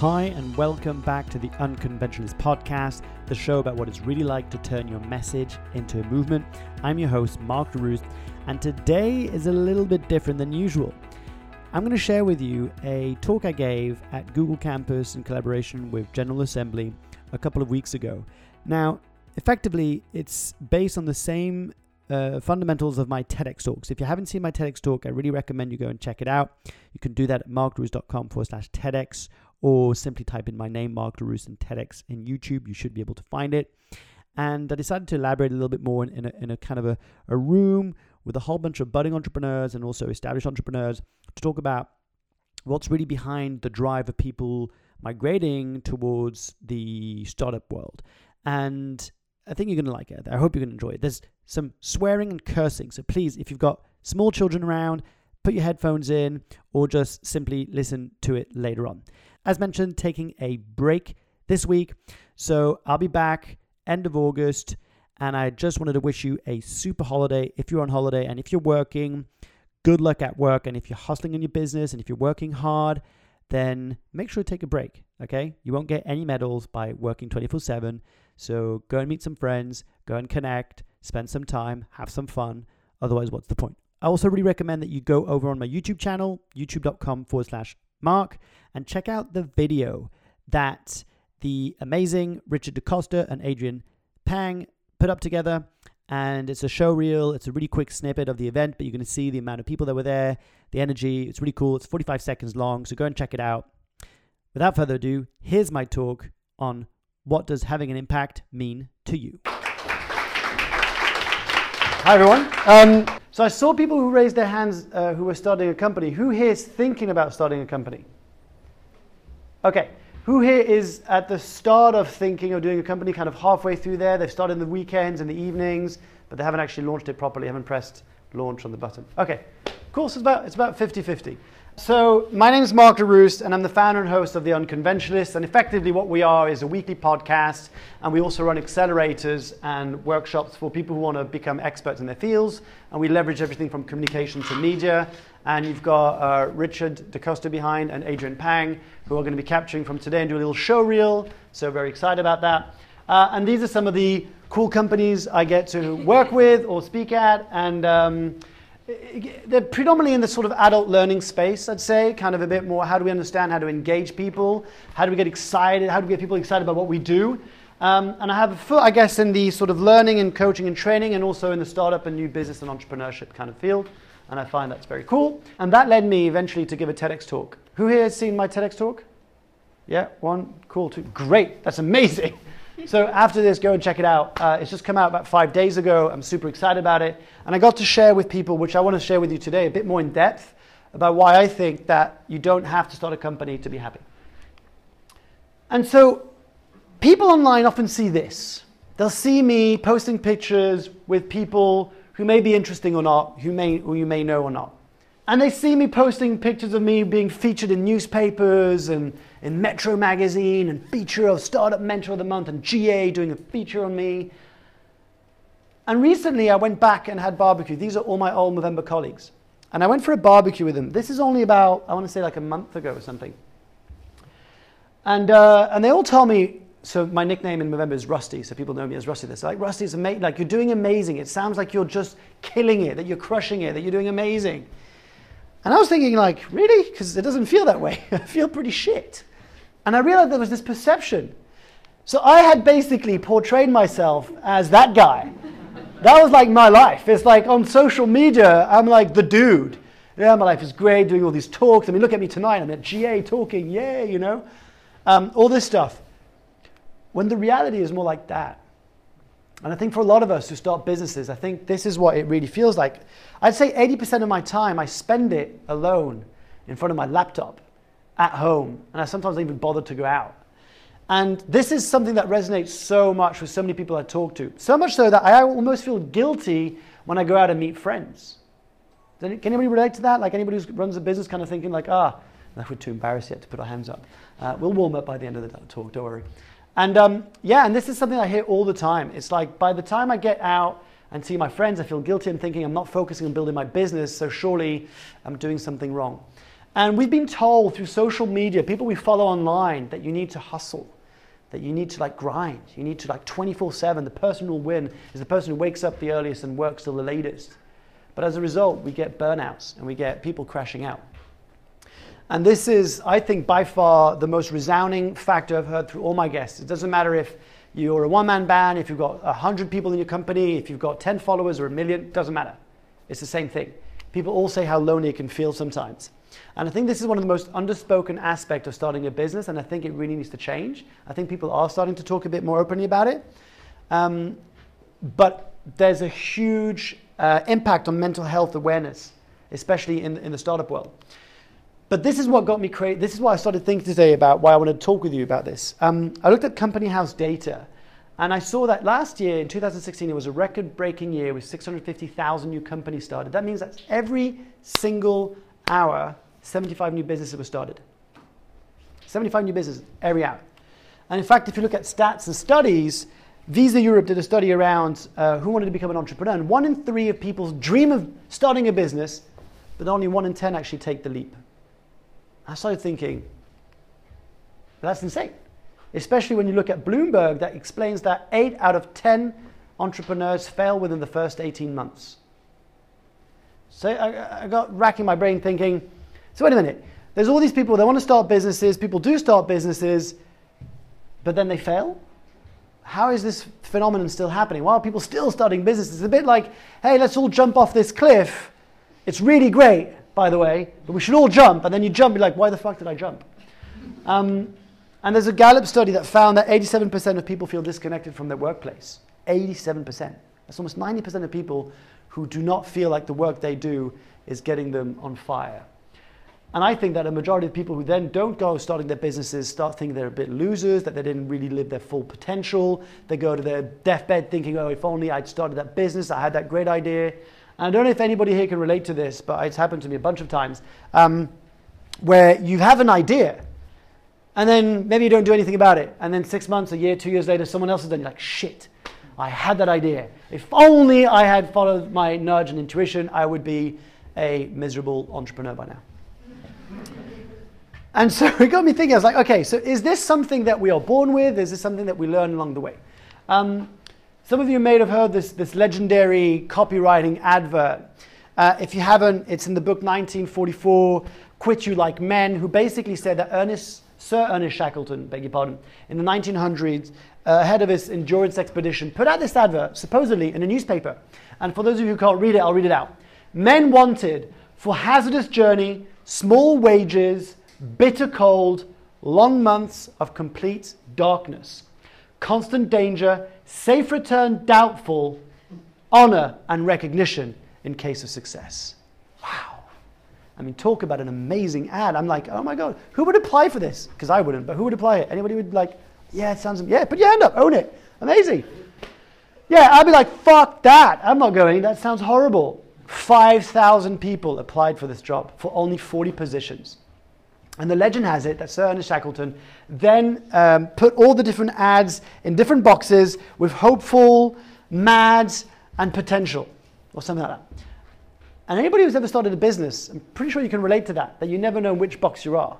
Hi, and welcome back to the Unconventionalist Podcast, the show about what it's really like to turn your message into a movement. I'm your host, Mark Leruste, and today is a little bit different than usual. I'm going to share with you a talk I gave at Google Campus in collaboration with General Assembly a couple of weeks ago. Now, effectively, it's based on the same uh, fundamentals of my TEDx talks. If you haven't seen my TEDx talk, I really recommend you go and check it out. You can do that at markleruste.com forward slash TEDx or simply type in my name, Mark Leruste, and TEDx in YouTube. You should be able to find it. And I decided to elaborate a little bit more in, in, a, in a kind of a, a room with a whole bunch of budding entrepreneurs and also established entrepreneurs to talk about what's really behind the drive of people migrating towards the startup world. And I think you're going to like it. I hope you're going to enjoy it. There's some swearing and cursing. So please, if you've got small children around, put your headphones in or just simply listen to it later on. As mentioned, taking a break this week. So I'll be back end of August. And I just wanted to wish you a super holiday if you're on holiday and if you're working, good luck at work. And if you're hustling in your business and if you're working hard, then make sure to take a break. Okay. You won't get any medals by working 24 7. So go and meet some friends, go and connect, spend some time, have some fun. Otherwise, what's the point? I also really recommend that you go over on my YouTube channel, youtube.com forward slash Mark, and check out the video that the amazing Richard DaCosta and Adrian Pang put up together. And it's a show reel. It's a really quick snippet of the event, but you're going to see the amount of people that were there, the energy. It's really cool. It's 45 seconds long, so go and check it out. Without further ado, here's my talk on what does having an impact mean to you. Hi, everyone. Um, so I saw people who raised their hands uh, who were starting a company. Who here is thinking about starting a company? Okay. Who here is at the start of thinking of doing a company, kind of halfway through there? They've started in the weekends and the evenings, but they haven't actually launched it properly, haven't pressed launch on the button. Okay. Cool. So it's about, it's about 50 50. So, my name is Mark Leruste, and I'm the founder and host of The Unconventionalist. And effectively, what we are is a weekly podcast, and we also run accelerators and workshops for people who want to become experts in their fields. And we leverage everything from communication to media. And you've got uh, Richard DaCosta behind and Adrian Pang, who are going to be capturing from today and do a little show reel. So, very excited about that. Uh, and these are some of the cool companies I get to work with or speak at. And um, they're predominantly in the sort of adult learning space, I'd say, kind of a bit more how do we understand how to engage people? How do we get excited? How do we get people excited about what we do? Um, and I have a foot, I guess, in the sort of learning and coaching and training and also in the startup and new business and entrepreneurship kind of field. And I find that's very cool. And that led me eventually to give a TEDx talk. Who here has seen my TEDx talk? Yeah, one, cool, two. Great, that's amazing. so after this, go and check it out. Uh, it's just come out about five days ago. I'm super excited about it. And I got to share with people, which I want to share with you today, a bit more in depth about why I think that you don't have to start a company to be happy. And so people online often see this. They'll see me posting pictures with people who may be interesting or not, who, may, who you may know or not. And they see me posting pictures of me being featured in newspapers and in Metro magazine and feature of Startup Mentor of the Month and GA doing a feature on me. And recently I went back and had barbecue. These are all my old Movember colleagues. And I went for a barbecue with them. This is only about, I want to say like a month ago or something. And, uh, and they all tell me, so my nickname in Movember is Rusty, so people know me as Rusty. They're like, Rusty's amazing, like you're doing amazing. It sounds like you're just killing it, that you're crushing it, that you're doing amazing. And I was thinking, like, really? Because it doesn't feel that way. I feel pretty shit. And I realized there was this perception. So I had basically portrayed myself as that guy. that was like my life. It's like on social media, I'm like the dude. Yeah, my life is great, doing all these talks. I mean, look at me tonight. I'm at GA talking, yay, you know, um, all this stuff. When the reality is more like that. And I think for a lot of us who start businesses, I think this is what it really feels like. I'd say 80% of my time I spend it alone in front of my laptop at home, and I sometimes don't even bother to go out. And this is something that resonates so much with so many people I talk to. So much so that I almost feel guilty when I go out and meet friends. Can anybody relate to that? Like anybody who runs a business kind of thinking like, ah, we're too embarrassed yet to put our hands up. Uh, we'll warm up by the end of the talk, don't worry. And um, yeah, and this is something I hear all the time. It's like by the time I get out and see my friends, I feel guilty and thinking I'm not focusing on building my business, so surely I'm doing something wrong. And we've been told through social media, people we follow online, that you need to hustle, that you need to like grind, you need to like 24 7. The person who will win is the person who wakes up the earliest and works till the latest. But as a result, we get burnouts and we get people crashing out. And this is, I think, by far the most resounding factor I've heard through all my guests. It doesn't matter if you're a one man band, if you've got 100 people in your company, if you've got 10 followers or a million, doesn't matter. It's the same thing. People all say how lonely it can feel sometimes. And I think this is one of the most underspoken aspects of starting a business, and I think it really needs to change. I think people are starting to talk a bit more openly about it. Um, but there's a huge uh, impact on mental health awareness, especially in, in the startup world. But this is what got me. This is why I started thinking today about why I want to talk with you about this. Um, I looked at company house data, and I saw that last year in 2016 it was a record-breaking year with 650,000 new companies started. That means that every single hour, 75 new businesses were started. 75 new businesses every hour. And in fact, if you look at stats and studies, Visa Europe did a study around uh, who wanted to become an entrepreneur, and one in three of people dream of starting a business, but only one in ten actually take the leap. I started thinking, that's insane. Especially when you look at Bloomberg, that explains that eight out of 10 entrepreneurs fail within the first 18 months. So I, I got racking my brain thinking, so wait a minute, there's all these people, they want to start businesses, people do start businesses, but then they fail? How is this phenomenon still happening? Why are people still starting businesses? It's a bit like, hey, let's all jump off this cliff. It's really great by the way, but we should all jump. And then you jump, you're like, why the fuck did I jump? Um, and there's a Gallup study that found that 87% of people feel disconnected from their workplace. 87%. That's almost 90% of people who do not feel like the work they do is getting them on fire. And I think that a majority of people who then don't go starting their businesses start thinking they're a bit losers, that they didn't really live their full potential. They go to their deathbed thinking, oh, if only I'd started that business, I had that great idea. And I don't know if anybody here can relate to this, but it's happened to me a bunch of times, um, where you have an idea, and then maybe you don't do anything about it, and then six months, a year, two years later, someone else has done. You're like, shit, I had that idea. If only I had followed my nudge and intuition, I would be a miserable entrepreneur by now. And so it got me thinking, I was like, okay, so is this something that we are born with? Is this something that we learn along the way? Um, some of you may have heard this, this legendary copywriting advert. Uh, if you haven't, it's in the book 1944, Quit You Like Men, who basically said that Ernest, Sir Ernest Shackleton, beg your pardon, in the 1900s, uh, ahead of his endurance expedition, put out this advert, supposedly in a newspaper. And for those of you who can't read it, I'll read it out. Men wanted for hazardous journey, small wages, bitter cold, long months of complete darkness, constant danger, safe return doubtful, honor and recognition in case of success. Wow. I mean, talk about an amazing ad. I'm like, oh my God, who would apply for this? Because I wouldn't, but who would apply it? Anybody would like, yeah, it sounds, yeah, put your hand up, own it. Amazing. Yeah, I'd be like, fuck that. I'm not going. That sounds horrible. 5,000 people applied for this job for only 40 positions. And the legend has it that Sir Ernest Shackleton then um, put all the different ads in different boxes with hopeful, mad, and potential, or something like that. And anybody who's ever started a business, I'm pretty sure you can relate to that, that you never know which box you are.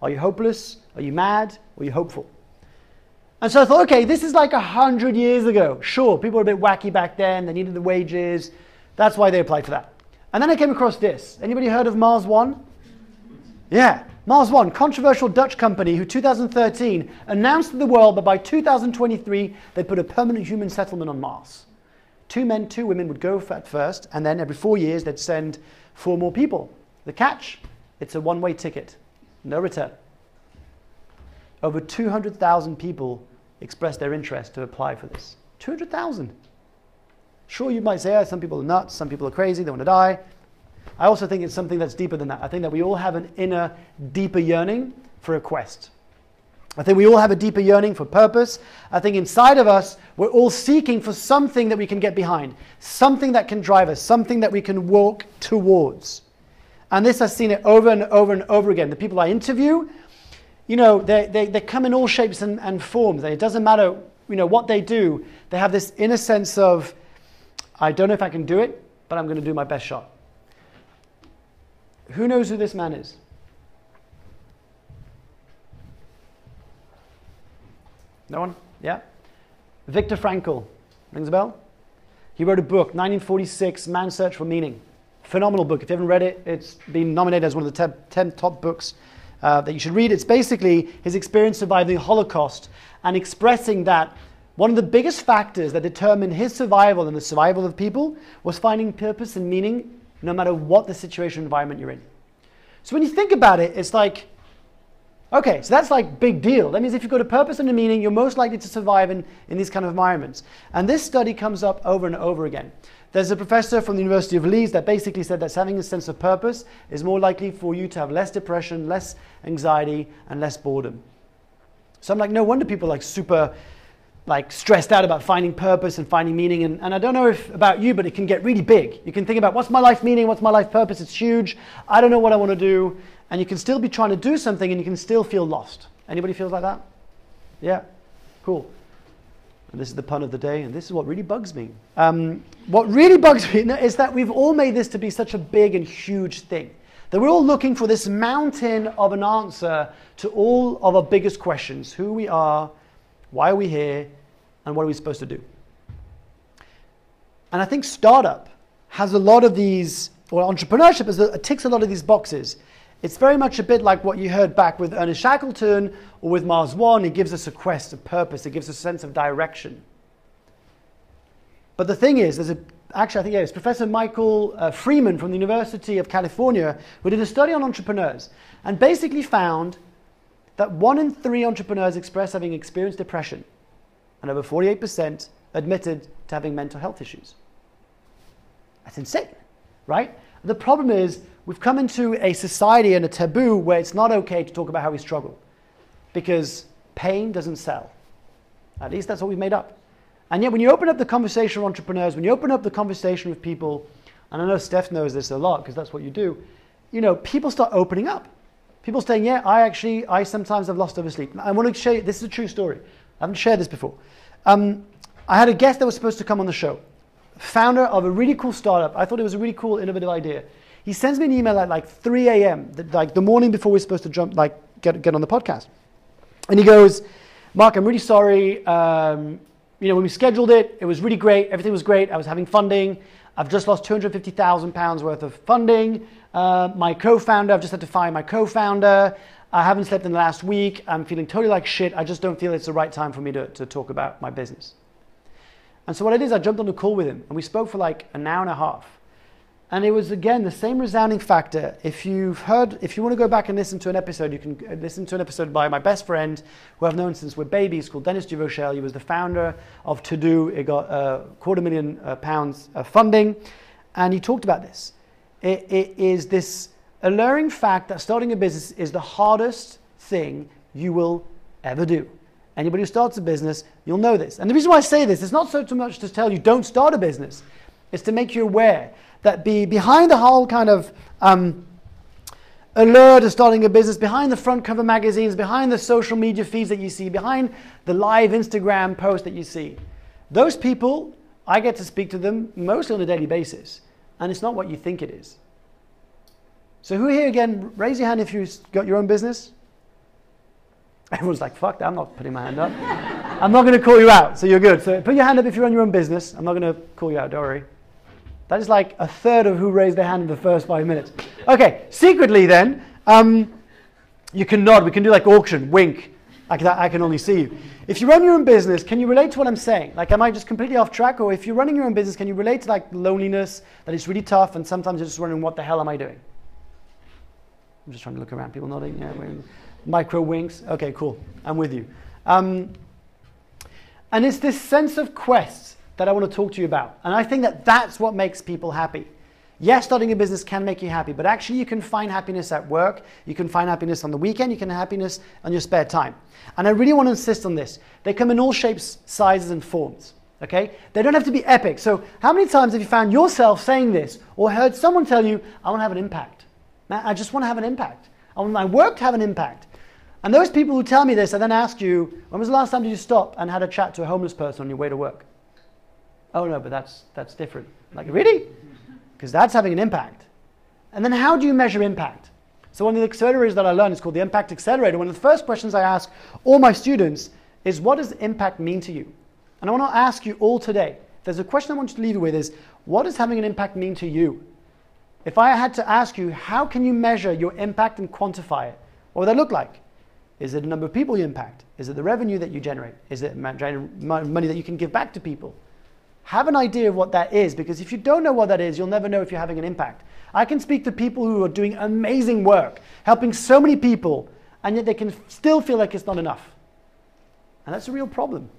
Are you hopeless? Are you mad? Or are you hopeful? And so I thought, okay, this is like a hundred years ago. Sure, people were a bit wacky back then. They needed the wages. That's why they applied for that. And then I came across this. Anybody heard of Mars One? Yeah. Mars One, controversial Dutch company who 2013 announced to the world that by 2023 they'd put a permanent human settlement on Mars. Two men, two women would go at first, and then every four years they'd send four more people. The catch? It's a one way ticket, no return. Over 200,000 people expressed their interest to apply for this. 200,000. Sure, you might say, oh, some people are nuts, some people are crazy, they want to die. I also think it's something that's deeper than that. I think that we all have an inner, deeper yearning for a quest. I think we all have a deeper yearning for purpose. I think inside of us, we're all seeking for something that we can get behind, something that can drive us, something that we can walk towards. And this, I've seen it over and over and over again. The people I interview, you know, they, they, they come in all shapes and, and forms. It doesn't matter, you know, what they do. They have this inner sense of, I don't know if I can do it, but I'm going to do my best shot. Who knows who this man is? No one? Yeah? Viktor Frankl. Rings a bell? He wrote a book, 1946, Man's Search for Meaning. Phenomenal book. If you haven't read it, it's been nominated as one of the 10 top books uh, that you should read. It's basically his experience surviving the Holocaust and expressing that one of the biggest factors that determined his survival and the survival of people was finding purpose and meaning no matter what the situation environment you're in. So when you think about it, it's like, okay, so that's like big deal. That means if you've got a purpose and a meaning, you're most likely to survive in, in these kind of environments. And this study comes up over and over again. There's a professor from the University of Leeds that basically said that having a sense of purpose is more likely for you to have less depression, less anxiety, and less boredom. So I'm like, no wonder people like super like stressed out about finding purpose and finding meaning. And, and I don't know if about you, but it can get really big. You can think about what's my life meaning, what's my life purpose. It's huge. I don't know what I want to do. And you can still be trying to do something and you can still feel lost. Anybody feels like that? Yeah? Cool. And this is the pun of the day, and this is what really bugs me. Um, what really bugs me is that we've all made this to be such a big and huge thing. That we're all looking for this mountain of an answer to all of our biggest questions who we are, why are we here, and what are we supposed to do? And I think startup has a lot of these, or entrepreneurship is ticks a lot of these boxes. It's very much a bit like what you heard back with Ernest Shackleton or with Mars One. It gives us a quest, a purpose, it gives us a sense of direction. But the thing is, there's a actually, I think yeah, it's Professor Michael uh, Freeman from the University of California who did a study on entrepreneurs and basically found that one in three entrepreneurs express having experienced depression, and over 48% admitted to having mental health issues. That's insane, right? The problem is we've come into a society and a taboo where it's not okay to talk about how we struggle because pain doesn't sell. At least that's what we've made up. And yet, when you open up the conversation with entrepreneurs, when you open up the conversation with people, and I know Steph knows this a lot because that's what you do, you know, people start opening up. People saying, yeah, I actually, I sometimes have lost oversleep. I want to show you, this is a true story. I haven't shared this before. Um, I had a guest that was supposed to come on the show, founder of a really cool startup. I thought it was a really cool, innovative idea. He sends me an email at like 3 a.m., like the morning before we're supposed to jump, like get, get on the podcast. And he goes, Mark, I'm really sorry. Um, you know, when we scheduled it, it was really great. Everything was great. I was having funding. I've just lost 250,000 pounds worth of funding. Uh, my co-founder, I've just had to fire my co-founder. I haven't slept in the last week. I'm feeling totally like shit. I just don't feel it's the right time for me to, to talk about my business. And so what I did is I jumped on a call with him and we spoke for like an hour and a half. And it was again the same resounding factor. If you've heard, if you want to go back and listen to an episode, you can uh, listen to an episode by my best friend, who I've known since we're babies, called Dennis Durochel. He was the founder of To Do. It got a uh, quarter million uh, pounds of funding, and he talked about this. It, it is this alluring fact that starting a business is the hardest thing you will ever do. Anybody who starts a business, you'll know this. And the reason why I say this is not so too much to tell you don't start a business. It's to make you aware that be behind the whole kind of um, allure to starting a business, behind the front cover magazines, behind the social media feeds that you see, behind the live Instagram post that you see. Those people, I get to speak to them mostly on a daily basis, and it's not what you think it is. So, who here again, raise your hand if you've got your own business? Everyone's like, fuck that, I'm not putting my hand up. I'm not going to call you out, so you're good. So, put your hand up if you run your own business. I'm not going to call you out, don't worry. That is like a third of who raised their hand in the first five minutes. Okay, secretly then, um, you can nod. We can do like auction, wink. I can, I can only see you. If you run your own business, can you relate to what I'm saying? Like, am I just completely off track? Or if you're running your own business, can you relate to like loneliness, that it's really tough, and sometimes you're just wondering, what the hell am I doing? I'm just trying to look around. People nodding. Yeah, micro winks. Okay, cool. I'm with you. Um, and it's this sense of quest that I want to talk to you about. And I think that that's what makes people happy. Yes, starting a business can make you happy, but actually you can find happiness at work, you can find happiness on the weekend, you can have happiness on your spare time. And I really want to insist on this. They come in all shapes, sizes, and forms. Okay? They don't have to be epic. So, how many times have you found yourself saying this or heard someone tell you, I want to have an impact? I just want to have an impact. I want my work to have an impact. And those people who tell me this, I then ask you, when was the last time did you stop and had a chat to a homeless person on your way to work? Oh no, but that's that's different. Like really? Because that's having an impact. And then how do you measure impact? So one of the accelerators that I learned is called the Impact Accelerator. One of the first questions I ask all my students is what does impact mean to you? And I want to ask you all today. There's a question I want you to leave you with is what does having an impact mean to you? If I had to ask you, how can you measure your impact and quantify it? What would that look like? Is it the number of people you impact? Is it the revenue that you generate? Is it money that you can give back to people? Have an idea of what that is because if you don't know what that is, you'll never know if you're having an impact. I can speak to people who are doing amazing work, helping so many people, and yet they can still feel like it's not enough. And that's a real problem.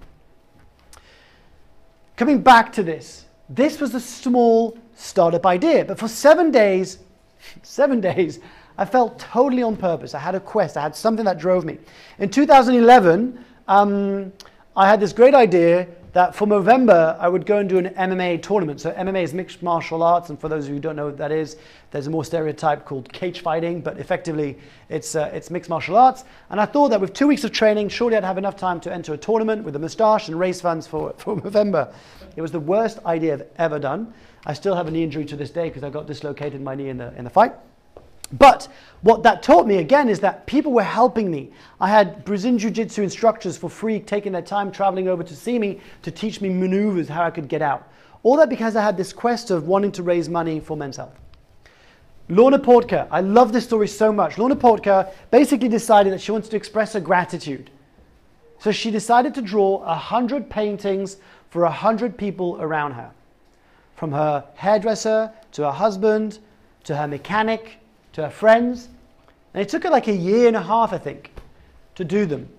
Coming back to this, this was a small startup idea, but for seven days, seven days, I felt totally on purpose. I had a quest, I had something that drove me. In 2011, um, I had this great idea that for Movember I would go and do an MMA tournament. So MMA is mixed martial arts, and for those of you who don't know what that is, there's a more stereotype called cage fighting, but effectively it's uh, it's mixed martial arts. And I thought that with two weeks of training, surely I'd have enough time to enter a tournament with a moustache and raise funds for for Movember. It was the worst idea I've ever done. I still have a knee injury to this day because I got dislocated my knee in the in the fight. But what that taught me again is that people were helping me. I had Brazilian Jiu Jitsu instructors for free taking their time traveling over to see me to teach me maneuvers, how I could get out. All that because I had this quest of wanting to raise money for men's health. Lorna Portker, I love this story so much. Lorna Portker basically decided that she wanted to express her gratitude. So she decided to draw 100 paintings for 100 people around her. From her hairdresser to her husband to her mechanic to her friends. And it took her like a year and a half, I think, to do them.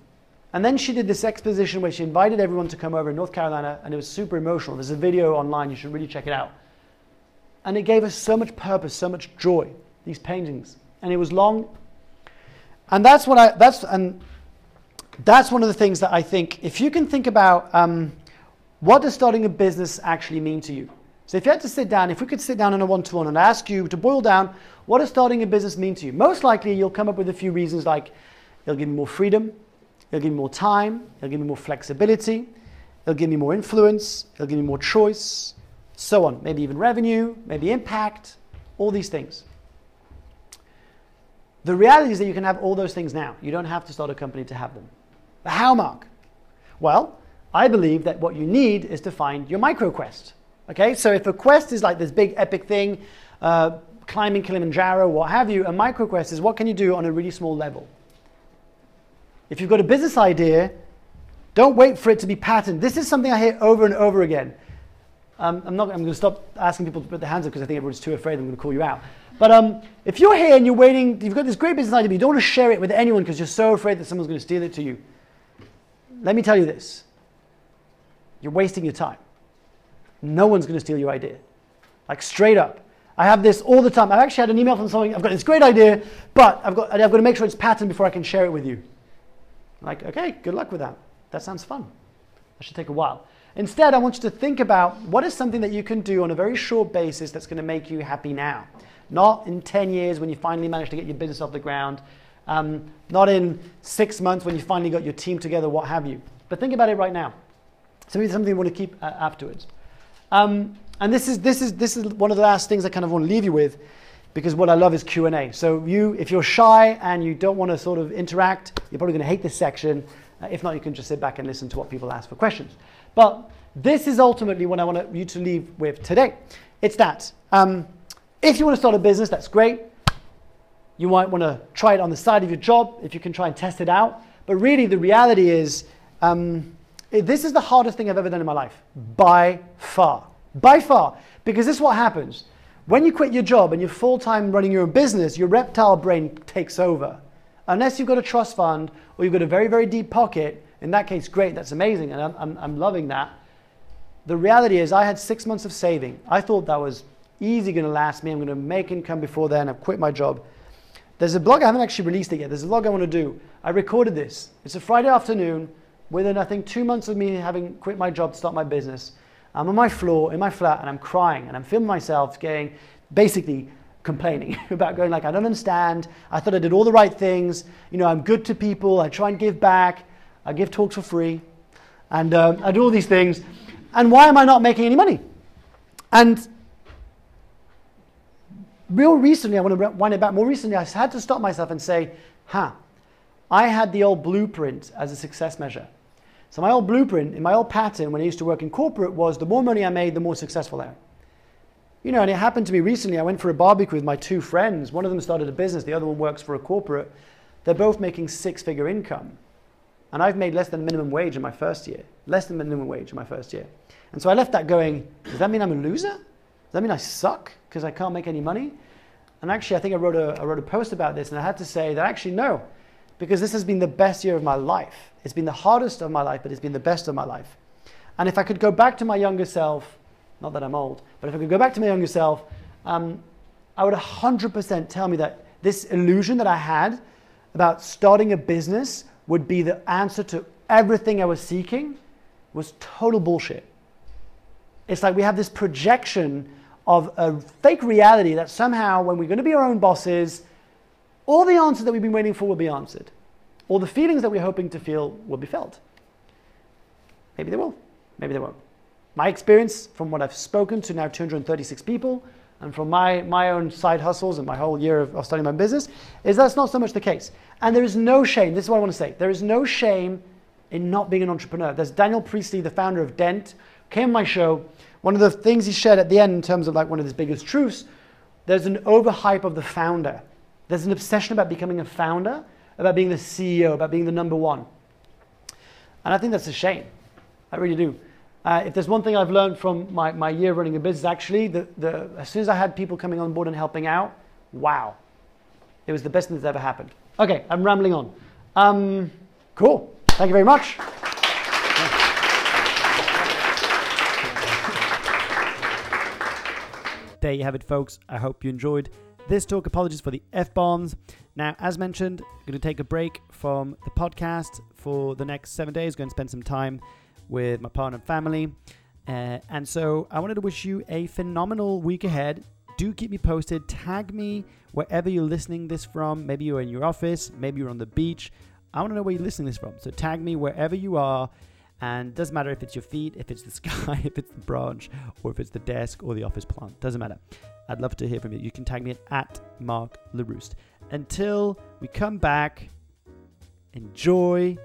And then she did this exposition where she invited everyone to come over in North Carolina, and it was super emotional. There's a video online, you should really check it out. And it gave us so much purpose, so much joy, these paintings. And it was long. And that's what I, that's, and that's one of the things that I think, if you can think about um, what does starting a business actually mean to you? So if you had to sit down, if we could sit down in a one-to-one and ask you to boil down, what does starting a business mean to you? Most likely you'll come up with a few reasons like it'll give me more freedom, it'll give me more time, it'll give me more flexibility, it'll give me more influence, it'll give me more choice, so on. Maybe even revenue, maybe impact, all these things. The reality is that you can have all those things now. You don't have to start a company to have them. But how, Mark? Well, I believe that what you need is to find your micro quest. Okay, so if a quest is like this big epic thing, uh, climbing Kilimanjaro, what have you, a micro quest is what can you do on a really small level. If you've got a business idea, don't wait for it to be patented. This is something I hear over and over again. Um, I'm not. I'm going to stop asking people to put their hands up because I think everyone's too afraid. I'm going to call you out. But um, if you're here and you're waiting, you've got this great business idea, but you don't want to share it with anyone because you're so afraid that someone's going to steal it to you. Let me tell you this: you're wasting your time. No one's going to steal your idea. Like straight up. I have this all the time. I've actually had an email from someone, I've got this great idea, but I've got, I've got to make sure it's patented before I can share it with you. Like, okay, good luck with that. That sounds fun. That should take a while. Instead, I want you to think about what is something that you can do on a very short basis that's going to make you happy now. Not in 10 years when you finally manage to get your business off the ground. Um, not in six months when you finally got your team together, what have you. But think about it right now. Something, something you want to keep uh, afterwards. Um, and this is, this, is, this is one of the last things I kind of want to leave you with because what I love is Q&A. So you, if you're shy and you don't want to sort of interact, you're probably going to hate this section. Uh, if not, you can just sit back and listen to what people ask for questions. But this is ultimately what I want you to leave with today. It's that um, if you want to start a business, that's great. You might want to try it on the side of your job if you can try and test it out. But really, the reality is um, this is the hardest thing I've ever done in my life, by far. By far. Because this is what happens. When you quit your job and you're full time running your own business, your reptile brain takes over. Unless you've got a trust fund or you've got a very, very deep pocket, in that case, great, that's amazing, and I'm, I'm, I'm loving that. The reality is, I had six months of saving. I thought that was easy going to last me. I'm going to make income before then. I've quit my job. There's a blog, I haven't actually released it yet. There's a blog I want to do. I recorded this. It's a Friday afternoon within I think two months of me having quit my job to start my business, I'm on my floor in my flat and I'm crying and I'm filming myself getting basically complaining about going like I don't understand. I thought I did all the right things. You know, I'm good to people. I try and give back. I give talks for free, and um, I do all these things. And why am I not making any money? And real recently, I want to wind it back. More recently, I had to stop myself and say, "Huh, I had the old blueprint as a success measure." So my old blueprint, in my old pattern when I used to work in corporate was the more money I made, the more successful I am. You know, and it happened to me recently. I went for a barbecue with my two friends. One of them started a business, the other one works for a corporate. They're both making six figure income. And I've made less than minimum wage in my first year. Less than minimum wage in my first year. And so I left that going, does that mean I'm a loser? Does that mean I suck because I can't make any money? And actually, I think I wrote, a, I wrote a post about this, and I had to say that actually, no, because this has been the best year of my life. It's been the hardest of my life, but it's been the best of my life. And if I could go back to my younger self, not that I'm old, but if I could go back to my younger self, um, I would 100% tell me that this illusion that I had about starting a business would be the answer to everything I was seeking was total bullshit. It's like we have this projection of a fake reality that somehow, when we're going to be our own bosses, all the answers that we've been waiting for will be answered. All the feelings that we're hoping to feel will be felt. Maybe they will, maybe they won't. My experience from what I've spoken to now 236 people and from my, my own side hustles and my whole year of, of studying my business is that's not so much the case. And there is no shame, this is what I want to say there is no shame in not being an entrepreneur. There's Daniel Priestley, the founder of Dent, came on my show. One of the things he shared at the end, in terms of like one of his biggest truths, there's an overhype of the founder. There's an obsession about becoming a founder, about being the CEO, about being the number one. And I think that's a shame. I really do. Uh, if there's one thing I've learned from my, my year running a business, actually, the, the, as soon as I had people coming on board and helping out, wow, it was the best thing that's ever happened. Okay, I'm rambling on. Um, cool. Thank you very much. There you have it, folks. I hope you enjoyed this talk. Apologies for the F bombs. Now, as mentioned, I'm going to take a break from the podcast for the next seven days. Going to spend some time with my partner and family. Uh, and so I wanted to wish you a phenomenal week ahead. Do keep me posted. Tag me wherever you're listening this from. Maybe you're in your office, maybe you're on the beach. I want to know where you're listening this from. So tag me wherever you are. And doesn't matter if it's your feet, if it's the sky, if it's the branch, or if it's the desk or the office plant. Doesn't matter. I'd love to hear from you. You can tag me at, Mark Leruste. Until we come back, enjoy,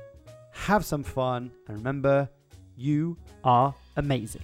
have some fun, and remember, you are amazing.